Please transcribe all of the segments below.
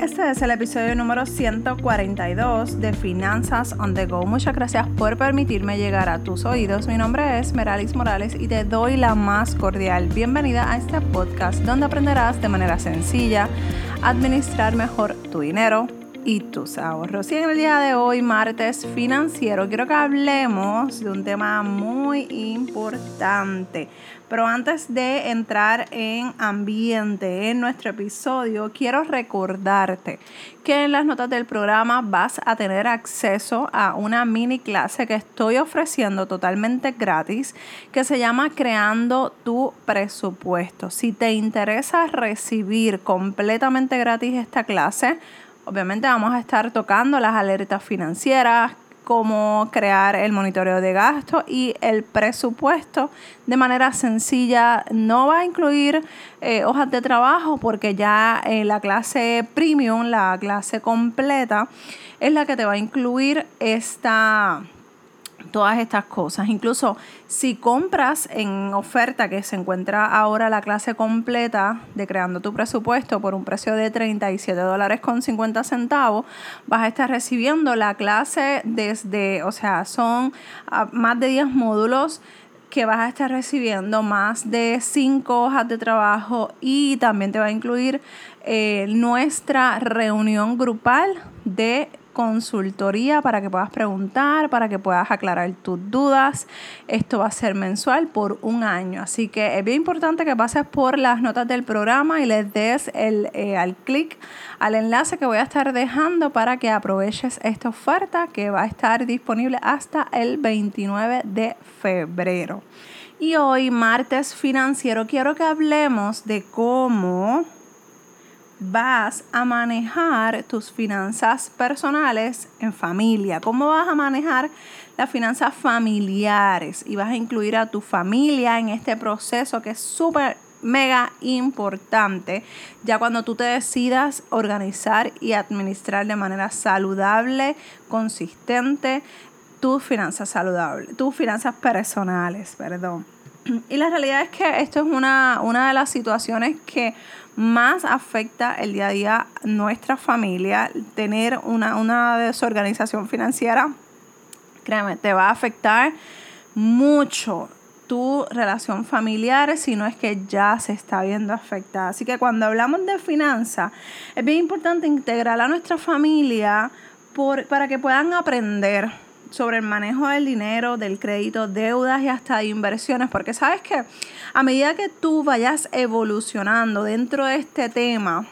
Este es el episodio número 142 de Finanzas on the Go. Muchas gracias por permitirme llegar a tus oídos. Mi nombre es Meralis Morales y te doy la más cordial bienvenida a este podcast donde aprenderás de manera sencilla administrar mejor tu dinero y tus ahorros. Y en el día de hoy, martes financiero, quiero que hablemos de un tema muy importante. Pero antes de entrar en ambiente en nuestro episodio, quiero recordarte que en las notas del programa vas a tener acceso a una mini clase que estoy ofreciendo totalmente gratis que se llama Creando tu presupuesto. Si te interesa recibir completamente gratis esta clase, Obviamente vamos a estar tocando las alertas financieras, cómo crear el monitoreo de gastos y el presupuesto de manera sencilla. No va a incluir eh, hojas de trabajo porque ya en la clase premium, la clase completa, es la que te va a incluir esta todas estas cosas. Incluso si compras en oferta que se encuentra ahora la clase completa de creando tu presupuesto por un precio de 37 dólares con 50 centavos, vas a estar recibiendo la clase desde, o sea, son ah, más de 10 módulos que vas a estar recibiendo más de 5 hojas de trabajo y también te va a incluir eh, nuestra reunión grupal de consultoría para que puedas preguntar, para que puedas aclarar tus dudas. Esto va a ser mensual por un año, así que es bien importante que pases por las notas del programa y les des el, eh, al clic al enlace que voy a estar dejando para que aproveches esta oferta que va a estar disponible hasta el 29 de febrero. Y hoy, martes financiero, quiero que hablemos de cómo vas a manejar tus finanzas personales en familia? ¿Cómo vas a manejar las finanzas familiares? Y vas a incluir a tu familia en este proceso que es súper mega importante ya cuando tú te decidas organizar y administrar de manera saludable, consistente tus finanzas saludables, tus finanzas personales, perdón. Y la realidad es que esto es una, una de las situaciones que más afecta el día a día nuestra familia, tener una, una desorganización financiera, créeme, te va a afectar mucho tu relación familiar, si no es que ya se está viendo afectada. Así que cuando hablamos de finanzas, es bien importante integrar a nuestra familia por, para que puedan aprender sobre el manejo del dinero, del crédito, deudas y hasta inversiones, porque sabes que a medida que tú vayas evolucionando dentro de este tema,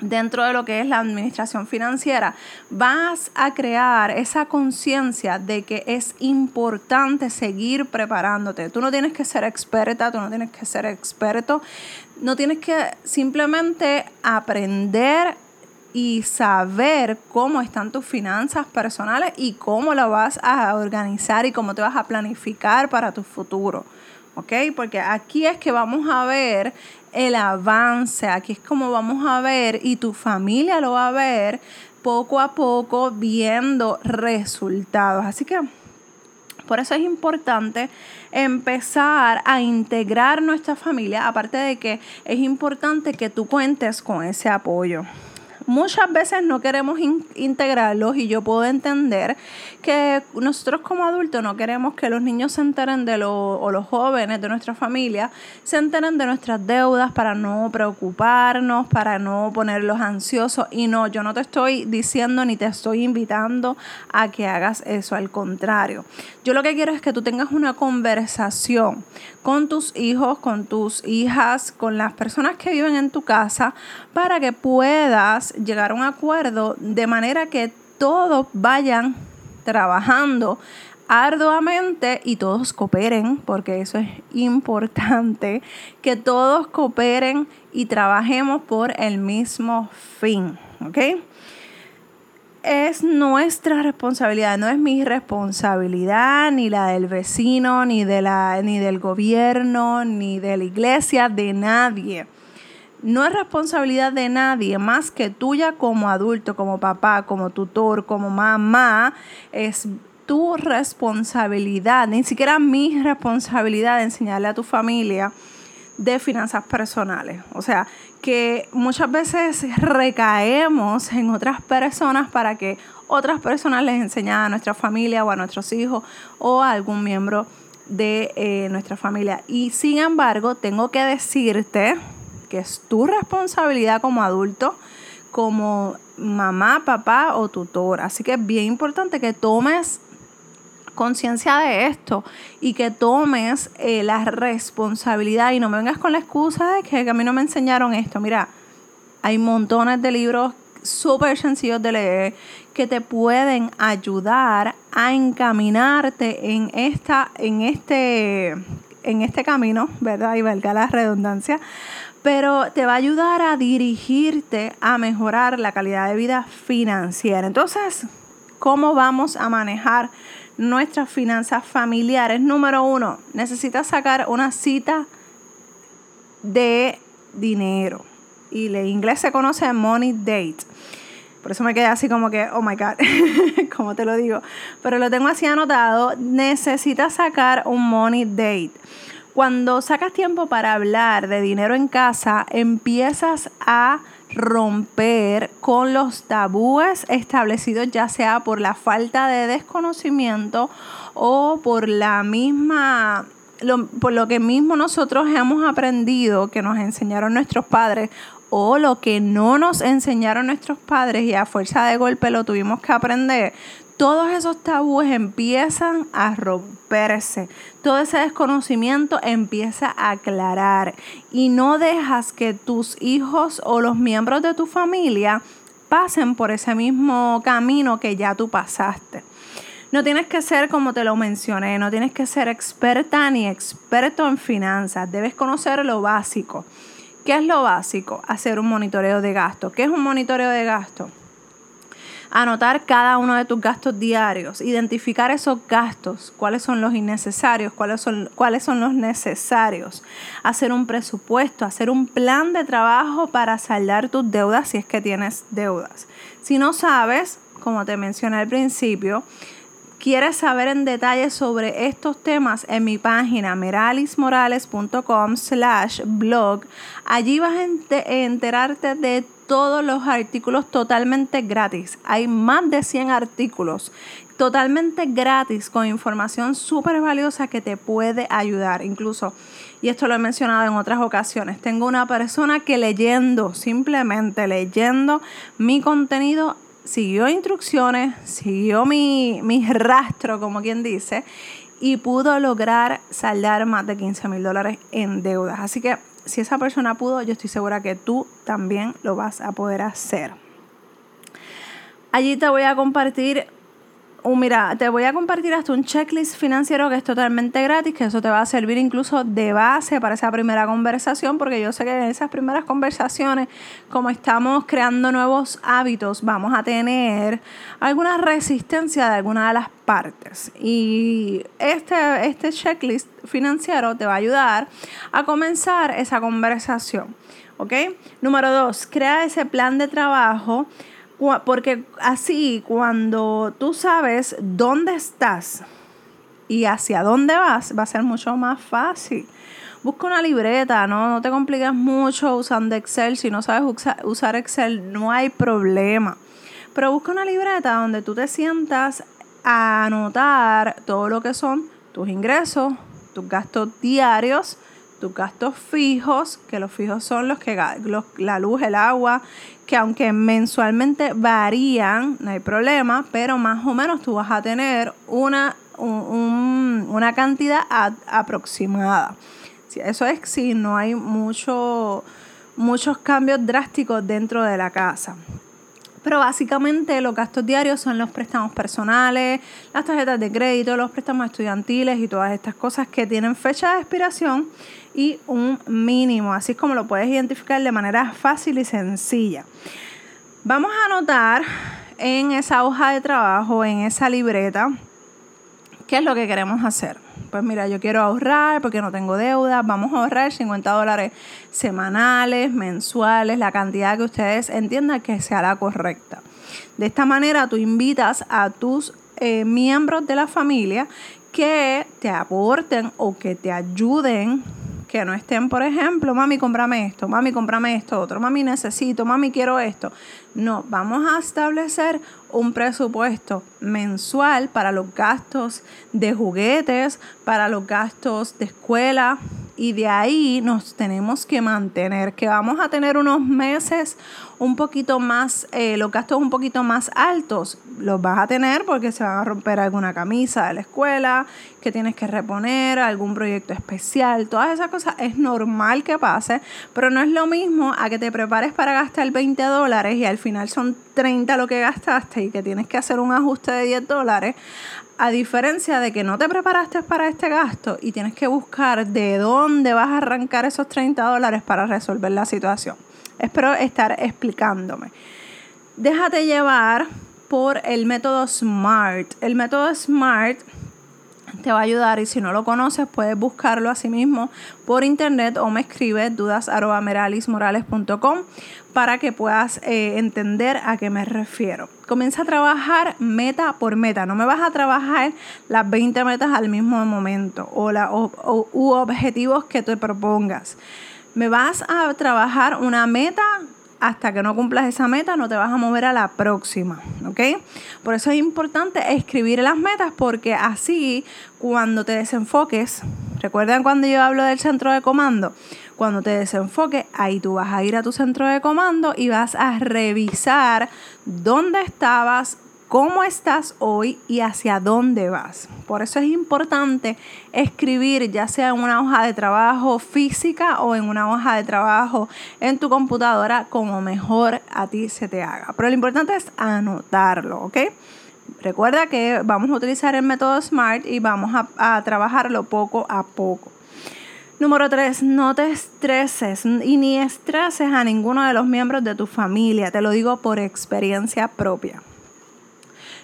dentro de lo que es la administración financiera, vas a crear esa conciencia de que es importante seguir preparándote. Tú no tienes que ser experta, tú no tienes que ser experto, no tienes que simplemente aprender y saber cómo están tus finanzas personales y cómo lo vas a organizar y cómo te vas a planificar para tu futuro. ¿Ok? Porque aquí es que vamos a ver el avance, aquí es como vamos a ver y tu familia lo va a ver poco a poco viendo resultados. Así que por eso es importante empezar a integrar nuestra familia, aparte de que es importante que tú cuentes con ese apoyo muchas veces no queremos integrarlos y yo puedo entender que nosotros como adultos no queremos que los niños se enteren de lo, o los jóvenes de nuestra familia se enteren de nuestras deudas para no preocuparnos, para no ponerlos ansiosos y no, yo no te estoy diciendo ni te estoy invitando a que hagas eso, al contrario. Yo lo que quiero es que tú tengas una conversación con tus hijos, con tus hijas, con las personas que viven en tu casa para que puedas llegar a un acuerdo de manera que todos vayan trabajando arduamente y todos cooperen, porque eso es importante, que todos cooperen y trabajemos por el mismo fin, ¿ok? Es nuestra responsabilidad, no es mi responsabilidad, ni la del vecino, ni, de la, ni del gobierno, ni de la iglesia, de nadie no es responsabilidad de nadie más que tuya como adulto, como papá, como tutor, como mamá. Es tu responsabilidad, ni siquiera mi responsabilidad de enseñarle a tu familia de finanzas personales. O sea, que muchas veces recaemos en otras personas para que otras personas les enseñen a nuestra familia o a nuestros hijos o a algún miembro de eh, nuestra familia. Y sin embargo, tengo que decirte que es tu responsabilidad como adulto, como mamá, papá o tutor. Así que es bien importante que tomes conciencia de esto y que tomes eh, la responsabilidad y no me vengas con la excusa de que, a mí no me enseñaron esto. Mira, hay montones de libros súper sencillos de leer que te pueden ayudar a encaminarte en esta en este en este camino, ¿verdad? Y valga la redundancia, pero te va a ayudar a dirigirte a mejorar la calidad de vida financiera. Entonces, ¿cómo vamos a manejar nuestras finanzas familiares. Número uno, necesitas sacar una cita de dinero. Y en inglés se conoce money date. Por eso me quedé así como que, oh my God, como te lo digo. Pero lo tengo así anotado. Necesitas sacar un money date. Cuando sacas tiempo para hablar de dinero en casa, empiezas a romper con los tabúes establecidos ya sea por la falta de desconocimiento o por la misma por lo que mismo nosotros hemos aprendido que nos enseñaron nuestros padres o lo que no nos enseñaron nuestros padres y a fuerza de golpe lo tuvimos que aprender, todos esos tabúes empiezan a romperse, todo ese desconocimiento empieza a aclarar y no dejas que tus hijos o los miembros de tu familia pasen por ese mismo camino que ya tú pasaste. No tienes que ser, como te lo mencioné, no tienes que ser experta ni experto en finanzas, debes conocer lo básico. ¿Qué es lo básico? Hacer un monitoreo de gasto. ¿Qué es un monitoreo de gasto? Anotar cada uno de tus gastos diarios, identificar esos gastos, cuáles son los innecesarios, cuáles son, cuáles son los necesarios, hacer un presupuesto, hacer un plan de trabajo para saldar tus deudas si es que tienes deudas. Si no sabes, como te mencioné al principio, quieres saber en detalle sobre estos temas en mi página meralismorales.com slash blog, allí vas a enterarte de todos los artículos totalmente gratis. Hay más de 100 artículos totalmente gratis con información súper valiosa que te puede ayudar. Incluso, y esto lo he mencionado en otras ocasiones, tengo una persona que leyendo, simplemente leyendo mi contenido, siguió instrucciones, siguió mi, mi rastro, como quien dice, y pudo lograr saldar más de 15 mil dólares en deudas. Así que si esa persona pudo, yo estoy segura que tú también lo vas a poder hacer. Allí te voy a compartir Uh, mira, te voy a compartir hasta un checklist financiero que es totalmente gratis, que eso te va a servir incluso de base para esa primera conversación, porque yo sé que en esas primeras conversaciones, como estamos creando nuevos hábitos, vamos a tener alguna resistencia de alguna de las partes. Y este, este checklist financiero te va a ayudar a comenzar esa conversación. ¿Ok? Número dos, crea ese plan de trabajo porque así cuando tú sabes dónde estás y hacia dónde vas, va a ser mucho más fácil. Busca una libreta, no, no te compliques mucho usando Excel. Si no sabes usar Excel, no hay problema. Pero busca una libreta donde tú te sientas a anotar todo lo que son tus ingresos, tus gastos diarios, tus gastos fijos, que los fijos son los que la luz, el agua, que aunque mensualmente varían, no hay problema, pero más o menos tú vas a tener una, una cantidad aproximada. Eso es si no hay mucho, muchos cambios drásticos dentro de la casa. Pero básicamente los gastos diarios son los préstamos personales, las tarjetas de crédito, los préstamos estudiantiles y todas estas cosas que tienen fecha de expiración y un mínimo. Así como lo puedes identificar de manera fácil y sencilla. Vamos a anotar en esa hoja de trabajo, en esa libreta, qué es lo que queremos hacer. Pues mira, yo quiero ahorrar porque no tengo deuda. Vamos a ahorrar 50 dólares semanales, mensuales, la cantidad que ustedes entiendan que sea la correcta. De esta manera tú invitas a tus eh, miembros de la familia que te aporten o que te ayuden que no estén, por ejemplo, mami, cómprame esto, mami, cómprame esto otro, mami, necesito, mami, quiero esto. No, vamos a establecer un presupuesto mensual para los gastos de juguetes, para los gastos de escuela, y de ahí nos tenemos que mantener, que vamos a tener unos meses un poquito más, eh, los gastos un poquito más altos, los vas a tener porque se van a romper alguna camisa de la escuela, que tienes que reponer, algún proyecto especial, todas esas cosas. Es normal que pase, pero no es lo mismo a que te prepares para gastar 20 dólares y al final son 30 lo que gastaste y que tienes que hacer un ajuste de 10 dólares, a diferencia de que no te preparaste para este gasto y tienes que buscar de dónde vas a arrancar esos 30 dólares para resolver la situación. Espero estar explicándome. Déjate llevar por el método SMART. El método SMART te va a ayudar y si no lo conoces puedes buscarlo así mismo por internet o me escribes dudas.meralismorales.com para que puedas eh, entender a qué me refiero. Comienza a trabajar meta por meta, no me vas a trabajar las 20 metas al mismo momento o, la, u objetivos que te propongas. Me vas a trabajar una meta hasta que no cumplas esa meta, no te vas a mover a la próxima, ¿ok? Por eso es importante escribir las metas porque así cuando te desenfoques, ¿recuerdan cuando yo hablo del centro de comando? Cuando te desenfoques, ahí tú vas a ir a tu centro de comando y vas a revisar dónde estabas, cómo estás hoy y hacia dónde vas. Por eso es importante escribir ya sea en una hoja de trabajo física o en una hoja de trabajo en tu computadora como mejor a ti se te haga. Pero lo importante es anotarlo, ¿ok? Recuerda que vamos a utilizar el método SMART y vamos a, a trabajarlo poco a poco. Número 3, no te estreses y ni estreses a ninguno de los miembros de tu familia. Te lo digo por experiencia propia.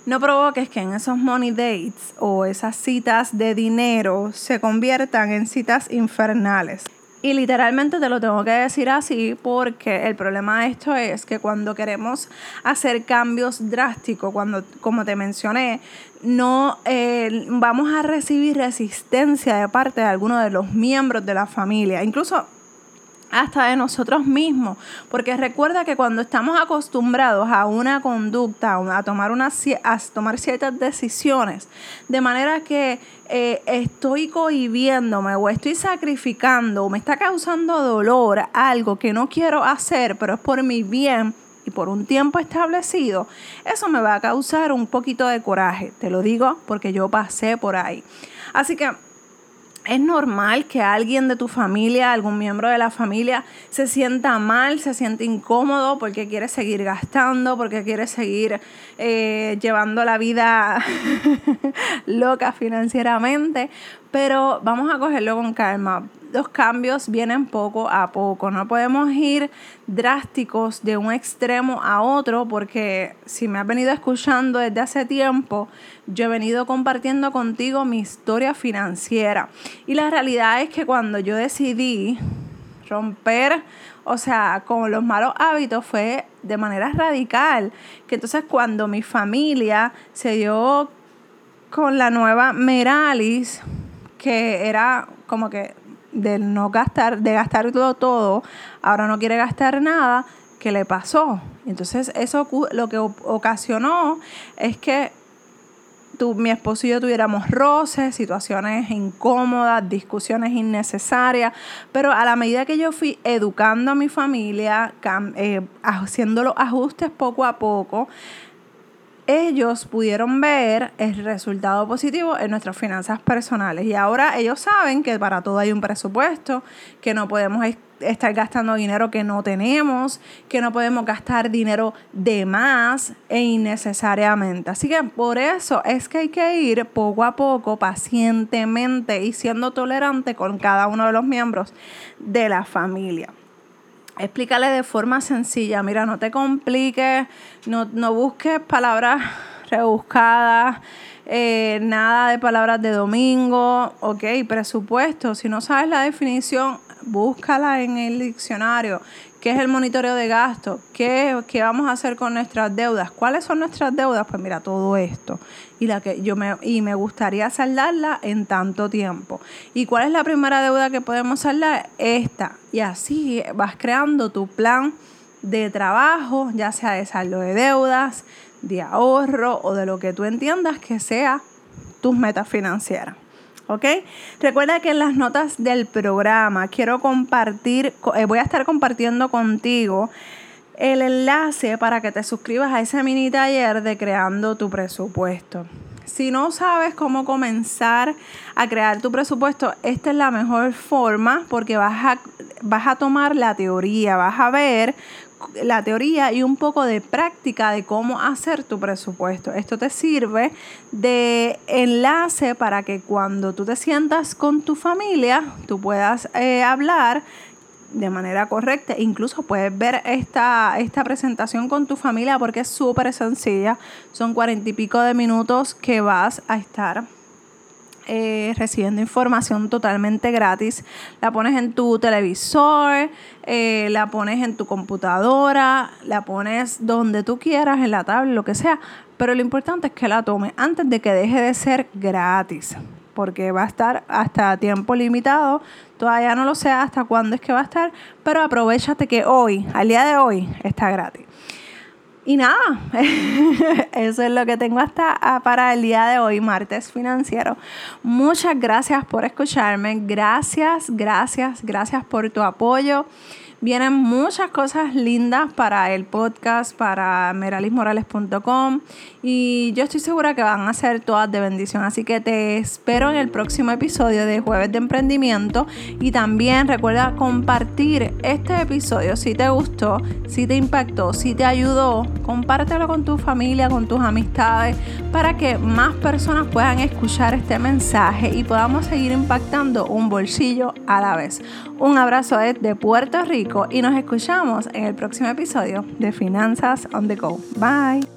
No provoques que en esos money dates o esas citas de dinero se conviertan en citas infernales. Y literalmente te lo tengo que decir así porque el problema de esto es que cuando queremos hacer cambios drásticos, cuando, como te mencioné, no eh, vamos a recibir resistencia de parte de alguno de los miembros de la familia. Incluso hasta de nosotros mismos, porque recuerda que cuando estamos acostumbrados a una conducta, a tomar, una, a tomar ciertas decisiones, de manera que eh, estoy cohibiéndome o estoy sacrificando o me está causando dolor algo que no quiero hacer, pero es por mi bien, y por un tiempo establecido, eso me va a causar un poquito de coraje. Te lo digo porque yo pasé por ahí. Así que es normal que alguien de tu familia, algún miembro de la familia, se sienta mal, se sienta incómodo porque quiere seguir gastando, porque quiere seguir eh, llevando la vida loca financieramente. Pero vamos a cogerlo con calma los cambios vienen poco a poco. No podemos ir drásticos de un extremo a otro porque si me has venido escuchando desde hace tiempo, yo he venido compartiendo contigo mi historia financiera. Y la realidad es que cuando yo decidí romper, o sea, con los malos hábitos fue de manera radical. Que entonces cuando mi familia se dio con la nueva Meralis, que era como que de no gastar, de gastarlo todo, ahora no quiere gastar nada, ¿qué le pasó? Entonces eso lo que ocasionó es que tu, mi esposo y yo tuviéramos roces, situaciones incómodas, discusiones innecesarias, pero a la medida que yo fui educando a mi familia, eh, haciendo los ajustes poco a poco, ellos pudieron ver el resultado positivo en nuestras finanzas personales. Y ahora ellos saben que para todo hay un presupuesto, que no podemos estar gastando dinero que no tenemos, que no podemos gastar dinero de más e innecesariamente. Así que por eso es que hay que ir poco a poco, pacientemente y siendo tolerante con cada uno de los miembros de la familia explícale de forma sencilla. Mira, no te compliques, no, busques palabras rebuscadas, eh, nada de palabras de domingo, ok, presupuesto. Si no sabes la definición, búscala en el diccionario. ¿Qué es el monitoreo de gastos? ¿Qué, ¿Qué, vamos a hacer con nuestras deudas? ¿Cuáles son nuestras deudas? Pues mira, todo esto. Y, la que yo me, y me gustaría saldarla en tanto tiempo. ¿Y cuál es la primera deuda que podemos saldar? Esta. Y así vas creando tu plan de trabajo, ya sea de saldo de deudas, de ahorro o de lo que tú entiendas que sea tus metas financieras. ¿Ok? Recuerda que en las notas del programa quiero compartir, eh, voy a estar compartiendo contigo el enlace para que te suscribas a ese mini taller de creando tu presupuesto. Si no sabes cómo comenzar a crear tu presupuesto, esta es la mejor forma porque vas a, vas a tomar la teoría, vas a ver la teoría y un poco de práctica de cómo hacer tu presupuesto. Esto te sirve de enlace para que cuando tú te sientas con tu familia, tú puedas eh, hablar de manera correcta. Incluso puedes ver esta, esta presentación con tu familia porque es súper sencilla. Son cuarenta y pico de minutos que vas a estar eh, recibiendo información totalmente gratis. La pones en tu televisor, eh, la pones en tu computadora, la pones donde tú quieras, en la tablet, lo que sea. Pero lo importante es que la tomes antes de que deje de ser gratis. Porque va a estar hasta tiempo limitado. Todavía no lo sé hasta cuándo es que va a estar. Pero aprovechate que hoy, al día de hoy, está gratis. Y nada, eso es lo que tengo hasta ah, para el día de hoy, martes financiero. Muchas gracias por escucharme. Gracias, gracias, gracias por tu apoyo. Vienen muchas cosas lindas para el podcast, para meralismorales.com y yo estoy segura que van a ser todas de bendición. Así que te espero en el próximo episodio de Jueves de Emprendimiento y también recuerda compartir este episodio si te gustó, si te impactó, si te ayudó. Compártelo con tu familia, con tus amistades para que más personas puedan escuchar este mensaje y podamos seguir impactando un bolsillo a la vez. Un abrazo desde Puerto Rico y nos escuchamos en el próximo episodio de Finanzas on the Go. Bye.